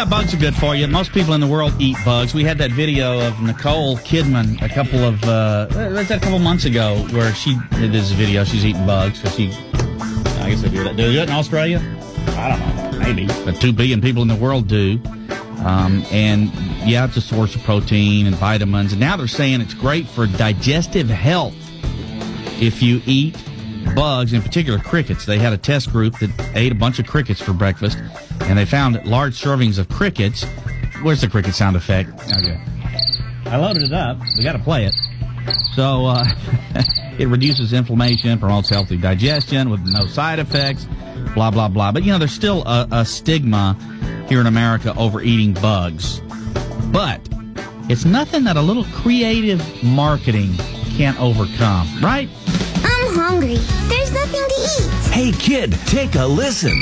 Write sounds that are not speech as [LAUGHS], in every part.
Yeah, bugs are good for you. Most people in the world eat bugs. We had that video of Nicole Kidman a couple of uh, was that a couple months ago where she did this video. She's eating bugs because she. I guess they do that. Do it in Australia? I don't know. Maybe, but two billion people in the world do. Um, and yeah, it's a source of protein and vitamins. And now they're saying it's great for digestive health if you eat bugs, in particular crickets. They had a test group that ate a bunch of crickets for breakfast, and they found large servings of crickets. Where's the cricket sound effect? Okay. I loaded it up. We got to play it. So uh, [LAUGHS] it reduces inflammation, promotes healthy digestion with no side effects, blah blah blah. But you know, there's still a, a stigma here in America over eating bugs. But it's nothing that a little creative marketing can't overcome, right? I'm hungry. There's nothing to eat. Hey, kid, take a listen.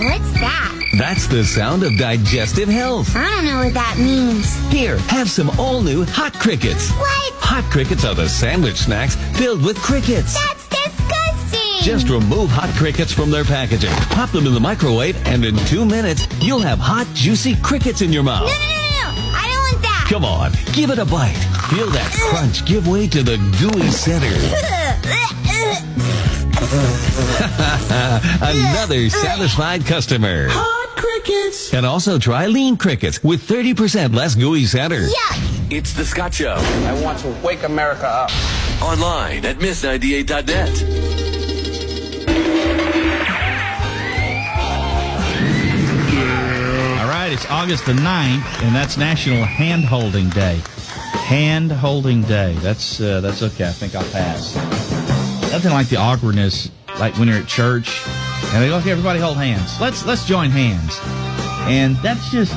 What's that? That's the sound of digestive health. I don't know what that means. Here, have some all new hot crickets. What? Hot crickets are the sandwich snacks filled with crickets. That's disgusting. Just remove hot crickets from their packaging, pop them in the microwave, and in two minutes, you'll have hot, juicy crickets in your mouth. no, no, no, no. I don't want that. Come on, give it a bite. Feel that crunch give way to the gooey center. [LAUGHS] [LAUGHS] Another satisfied customer. Hot crickets. And also try lean crickets with 30% less gooey center. Yuck. It's the Scott Show. I want to wake America up. Online at miss98.net. All right, it's August the 9th, and that's National Handholding Day. Hand Holding Day. That's uh, that's okay. I think I'll pass. Nothing like the awkwardness, like when you're at church and they go, "Okay, everybody hold hands. Let's let's join hands," and that's just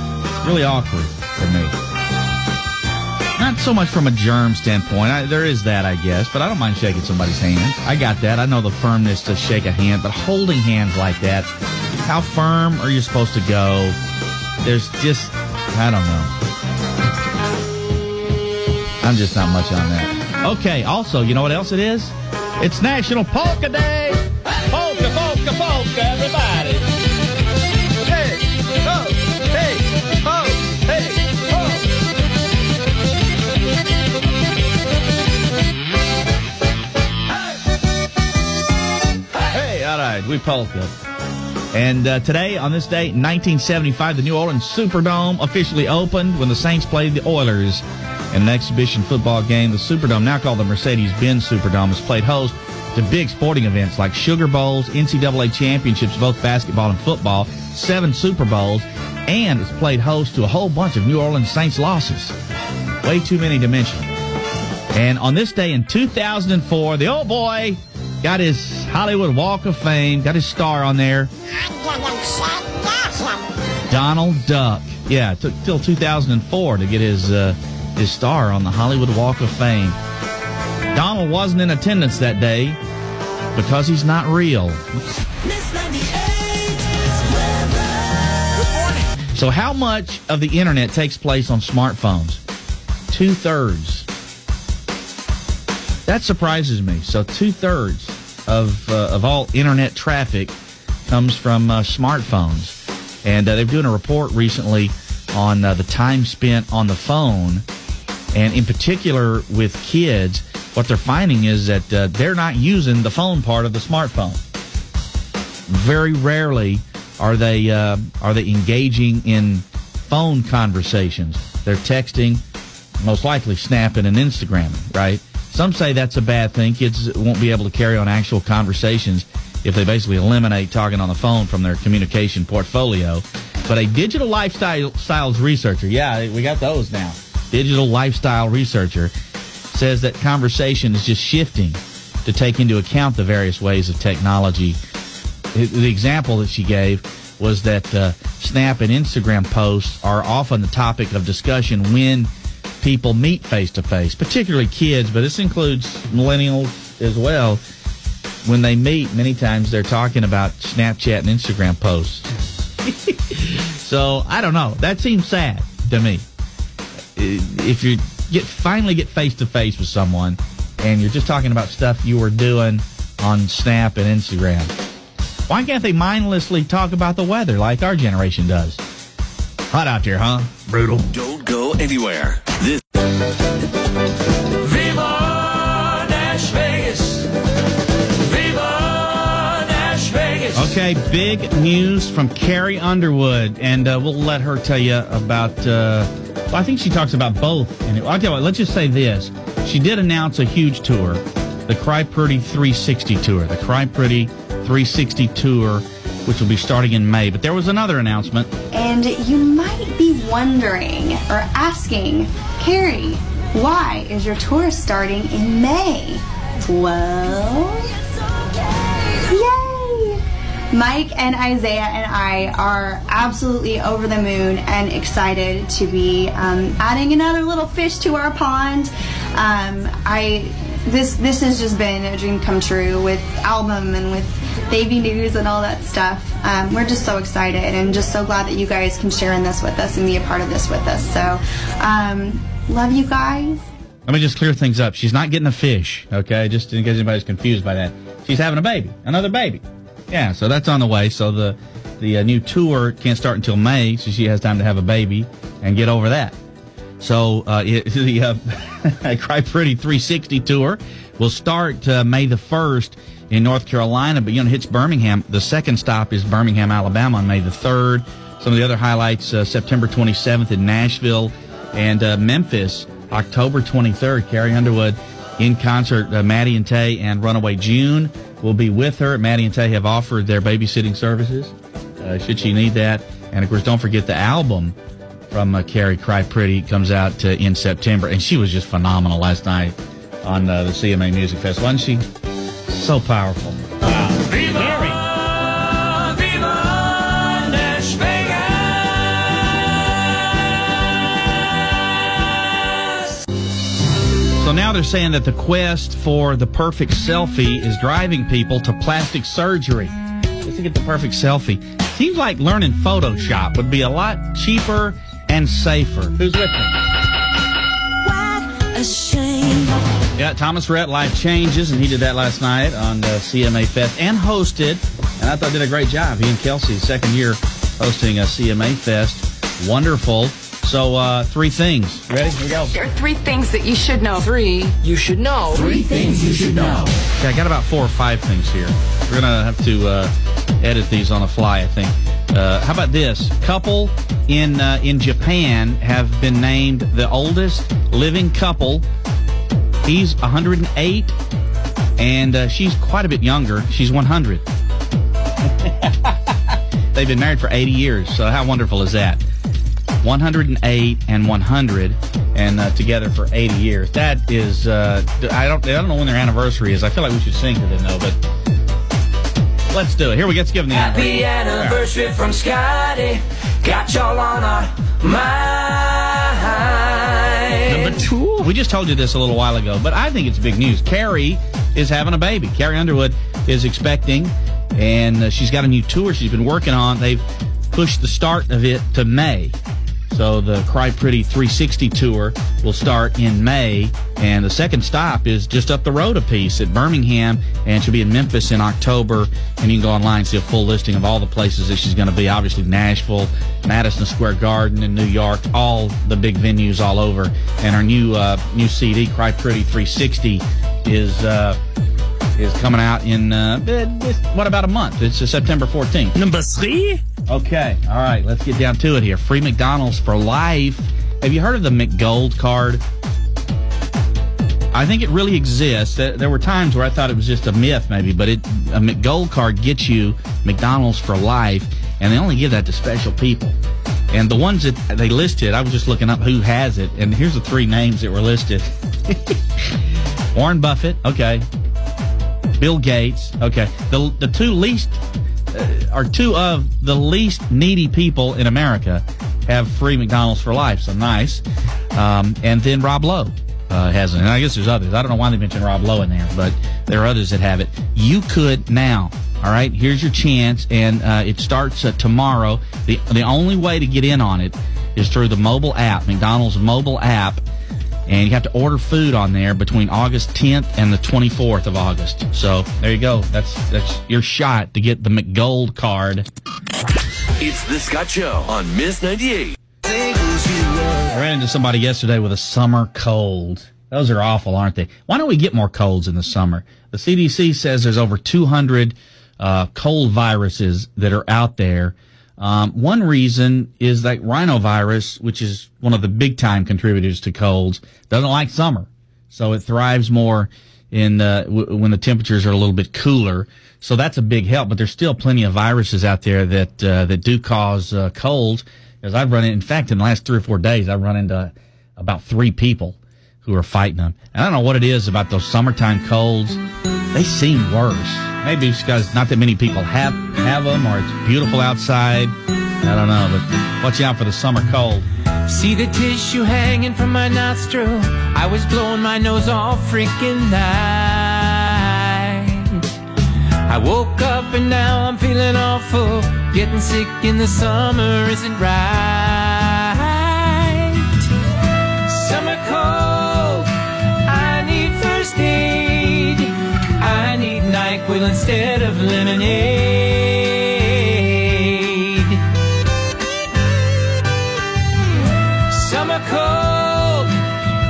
really awkward for me. Not so much from a germ standpoint. I, there is that, I guess, but I don't mind shaking somebody's hand. I got that. I know the firmness to shake a hand, but holding hands like that, how firm are you supposed to go? There's just, I don't know. I'm just not much on that. Okay, also, you know what else it is? It's National Polka Day! Polka, polka, polka, everybody! Hey, ho, hey, ho, hey, ho! Hey, all right, we polka. And uh, today, on this in 1975, the New Orleans Superdome officially opened when the Saints played the Oilers in an exhibition football game. The Superdome, now called the Mercedes-Benz Superdome, has played host to big sporting events like Sugar Bowls, NCAA championships, both basketball and football, seven Super Bowls, and it's played host to a whole bunch of New Orleans Saints losses. Way too many to mention. And on this day in 2004, the old boy got his Hollywood Walk of Fame, got his star on there. Donald Duck. Yeah, it took till 2004 to get his uh, his star on the Hollywood Walk of Fame. Donald wasn't in attendance that day because he's not real. Miss 98. Weather. So, how much of the internet takes place on smartphones? Two thirds. That surprises me. So, two thirds of uh, of all internet traffic comes from uh, smartphones, and uh, they're doing a report recently on uh, the time spent on the phone, and in particular with kids. What they're finding is that uh, they're not using the phone part of the smartphone very rarely are they uh, are they engaging in phone conversations. They're texting, most likely snapping and Instagramming. Right? Some say that's a bad thing. Kids won't be able to carry on actual conversations if they basically eliminate talking on the phone from their communication portfolio. But a digital lifestyle styles researcher, yeah, we got those now. Digital lifestyle researcher says that conversation is just shifting to take into account the various ways of technology the example that she gave was that uh, Snap and Instagram posts are often the topic of discussion when people meet face to face, particularly kids, but this includes millennials as well. When they meet, many times they're talking about Snapchat and Instagram posts. [LAUGHS] so I don't know. That seems sad to me. If you get finally get face to face with someone and you're just talking about stuff you were doing on Snap and Instagram. Why can't they mindlessly talk about the weather like our generation does? Hot out there, huh? Brutal. Don't go anywhere. This Viva Nash Vegas. Viva Nash Vegas. Okay, big news from Carrie Underwood, and uh, we'll let her tell you about. Uh, well, I think she talks about both. And I'll tell you what. Let's just say this: she did announce a huge tour, the Cry Pretty 360 tour, the Cry Pretty 360 tour, which will be starting in May. But there was another announcement. And you might be wondering or asking, Carrie, why is your tour starting in May? Well! Mike and Isaiah and I are absolutely over the moon and excited to be um, adding another little fish to our pond. Um, I this this has just been a dream come true with album and with baby news and all that stuff. Um, we're just so excited and just so glad that you guys can share in this with us and be a part of this with us. So, um, love you guys. Let me just clear things up. She's not getting a fish, okay? Just in case anybody's confused by that. She's having a baby, another baby. Yeah, so that's on the way. So the the uh, new tour can't start until May, so she has time to have a baby and get over that. So uh, it, [LAUGHS] the uh, [LAUGHS] Cry Pretty 360 tour will start uh, May the 1st in North Carolina, but you know, it hits Birmingham. The second stop is Birmingham, Alabama on May the 3rd. Some of the other highlights uh, September 27th in Nashville and uh, Memphis, October 23rd. Carrie Underwood in concert. Uh, Maddie and Tay and Runaway June will be with her. Maddie and Tay have offered their babysitting services uh, should she need that. And of course, don't forget the album from uh, Carrie Cry Pretty comes out uh, in September, and she was just phenomenal last night on uh, the CMA Music Fest, wasn't she? So powerful. Viva, So now they're saying that the quest for the perfect selfie is driving people to plastic surgery just to get the perfect selfie. Seems like learning Photoshop would be a lot cheaper and safer. Who's with me? Yeah, Thomas Rhett, Life Changes, and he did that last night on uh, the CMA Fest and hosted, and I thought did a great job. He and Kelsea, second year hosting uh, a CMA Fest. Wonderful. So, uh, three things. Ready? Here we go. There are three things that you should know. Three you should know. Three things you should know. Okay, I got about four or five things here. We're gonna have to uh, edit these on the fly, I think. Uh, how about this? Couple in uh, in Japan have been named the oldest living couple. He's 108, and uh, she's quite a bit younger. She's 100. [LAUGHS] They've been married for 80 years. So how wonderful is that? 108 and 100 and uh, together for 80 years. That is, uh, I don't, I don't know when their anniversary is. I feel like we should sing to them though, but let's do it. Here we get to give them the Happy anniversary from Scotty. Got y'all on our mind. Number two. We just told you this a little while ago, but I think it's big news. Carrie is having a baby. Carrie Underwood is expecting, and uh, she's got a new tour she's been working on. They've pushed the start of it to May. So the Cry Pretty 360 tour will start in May, and the second stop is just up the road a piece at Birmingham, and she'll be in Memphis in October. And you can go online and see a full listing of all the places that she's going to be. Obviously, Nashville, Madison Square Garden in New York, all the big venues all over. And her new uh, new CD, Cry Pretty 360, is. Uh, is coming out in uh, what about a month? It's uh, September 14th. Number three. Okay, all right, let's get down to it here. Free McDonald's for life. Have you heard of the McGold card? I think it really exists. There were times where I thought it was just a myth, maybe, but it a McGold card gets you McDonald's for life, and they only give that to special people. And the ones that they listed, I was just looking up who has it, and here's the three names that were listed: [LAUGHS] Warren Buffett, okay, Bill Gates, okay, the the two least are two of the least needy people in America have free McDonald's for life, so nice. Um, and then Rob Lowe uh, has it. And I guess there's others. I don't know why they mentioned Rob Lowe in there, but there are others that have it. You could now. All right, here's your chance, and uh, it starts uh, tomorrow. the The only way to get in on it is through the mobile app, McDonald's mobile app. And you have to order food on there between August 10th and the 24th of August. So there you go. That's that's your shot to get the McGold card. It's the Scott Show on Miss 98. I ran into somebody yesterday with a summer cold. Those are awful, aren't they? Why don't we get more colds in the summer? The CDC says there's over 200 uh, cold viruses that are out there. Um, one reason is that rhinovirus, which is one of the big time contributors to colds, doesn't like summer. So it thrives more in w- when the temperatures are a little bit cooler. So that's a big help. But there's still plenty of viruses out there that uh, that do cause uh, colds. As I've run in, in fact, in the last three or four days, I've run into about three people who are fighting them. And I don't know what it is about those summertime colds. They seem worse. Maybe it's because not that many people have have them, or it's beautiful outside. I don't know, but watch out for the summer cold. See the tissue hanging from my nostril. I was blowing my nose all freaking night. I woke up and now I'm feeling awful. Getting sick in the summer isn't right. Need NyQuil instead of lemonade. Summer cold,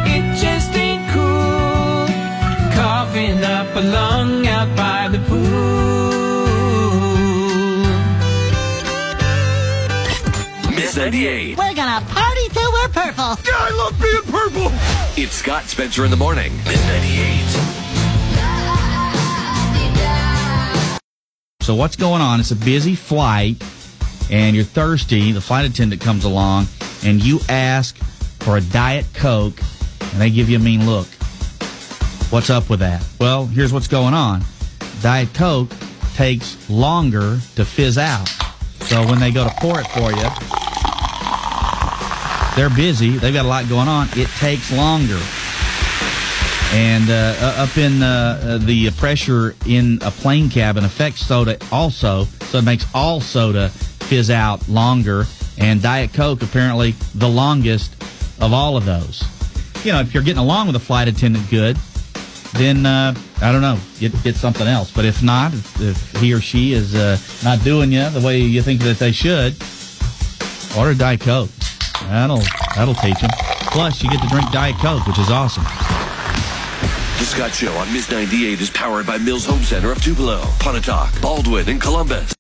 it just ain't cool. Coughing up a lung out by the pool. Miss 98. We're gonna party till we're purple. Yeah, I love being purple. It's Scott Spencer in the morning. Miss 98. So what's going on? It's a busy flight, and you're thirsty. The flight attendant comes along, and you ask for a diet coke, and they give you a mean look. What's up with that? Well, here's what's going on. Diet coke takes longer to fizz out. So when they go to pour it for you, they're busy. They've got a lot going on. It takes longer. And uh, up in uh, uh, the pressure in a plane cabin affects soda also, so it makes all soda fizz out longer. And Diet Coke apparently the longest of all of those. You know, if you're getting along with a flight attendant good, then uh, I don't know, get get something else. But if not, if, if he or she is uh, not doing you the way you think that they should, order Diet Coke. That'll that'll teach them. Plus, you get to drink Diet Coke, which is awesome. The Scott Show on Miss 98 is powered by Mills Home Center of Tupelo, Pontotoc, Baldwyn, and Columbus.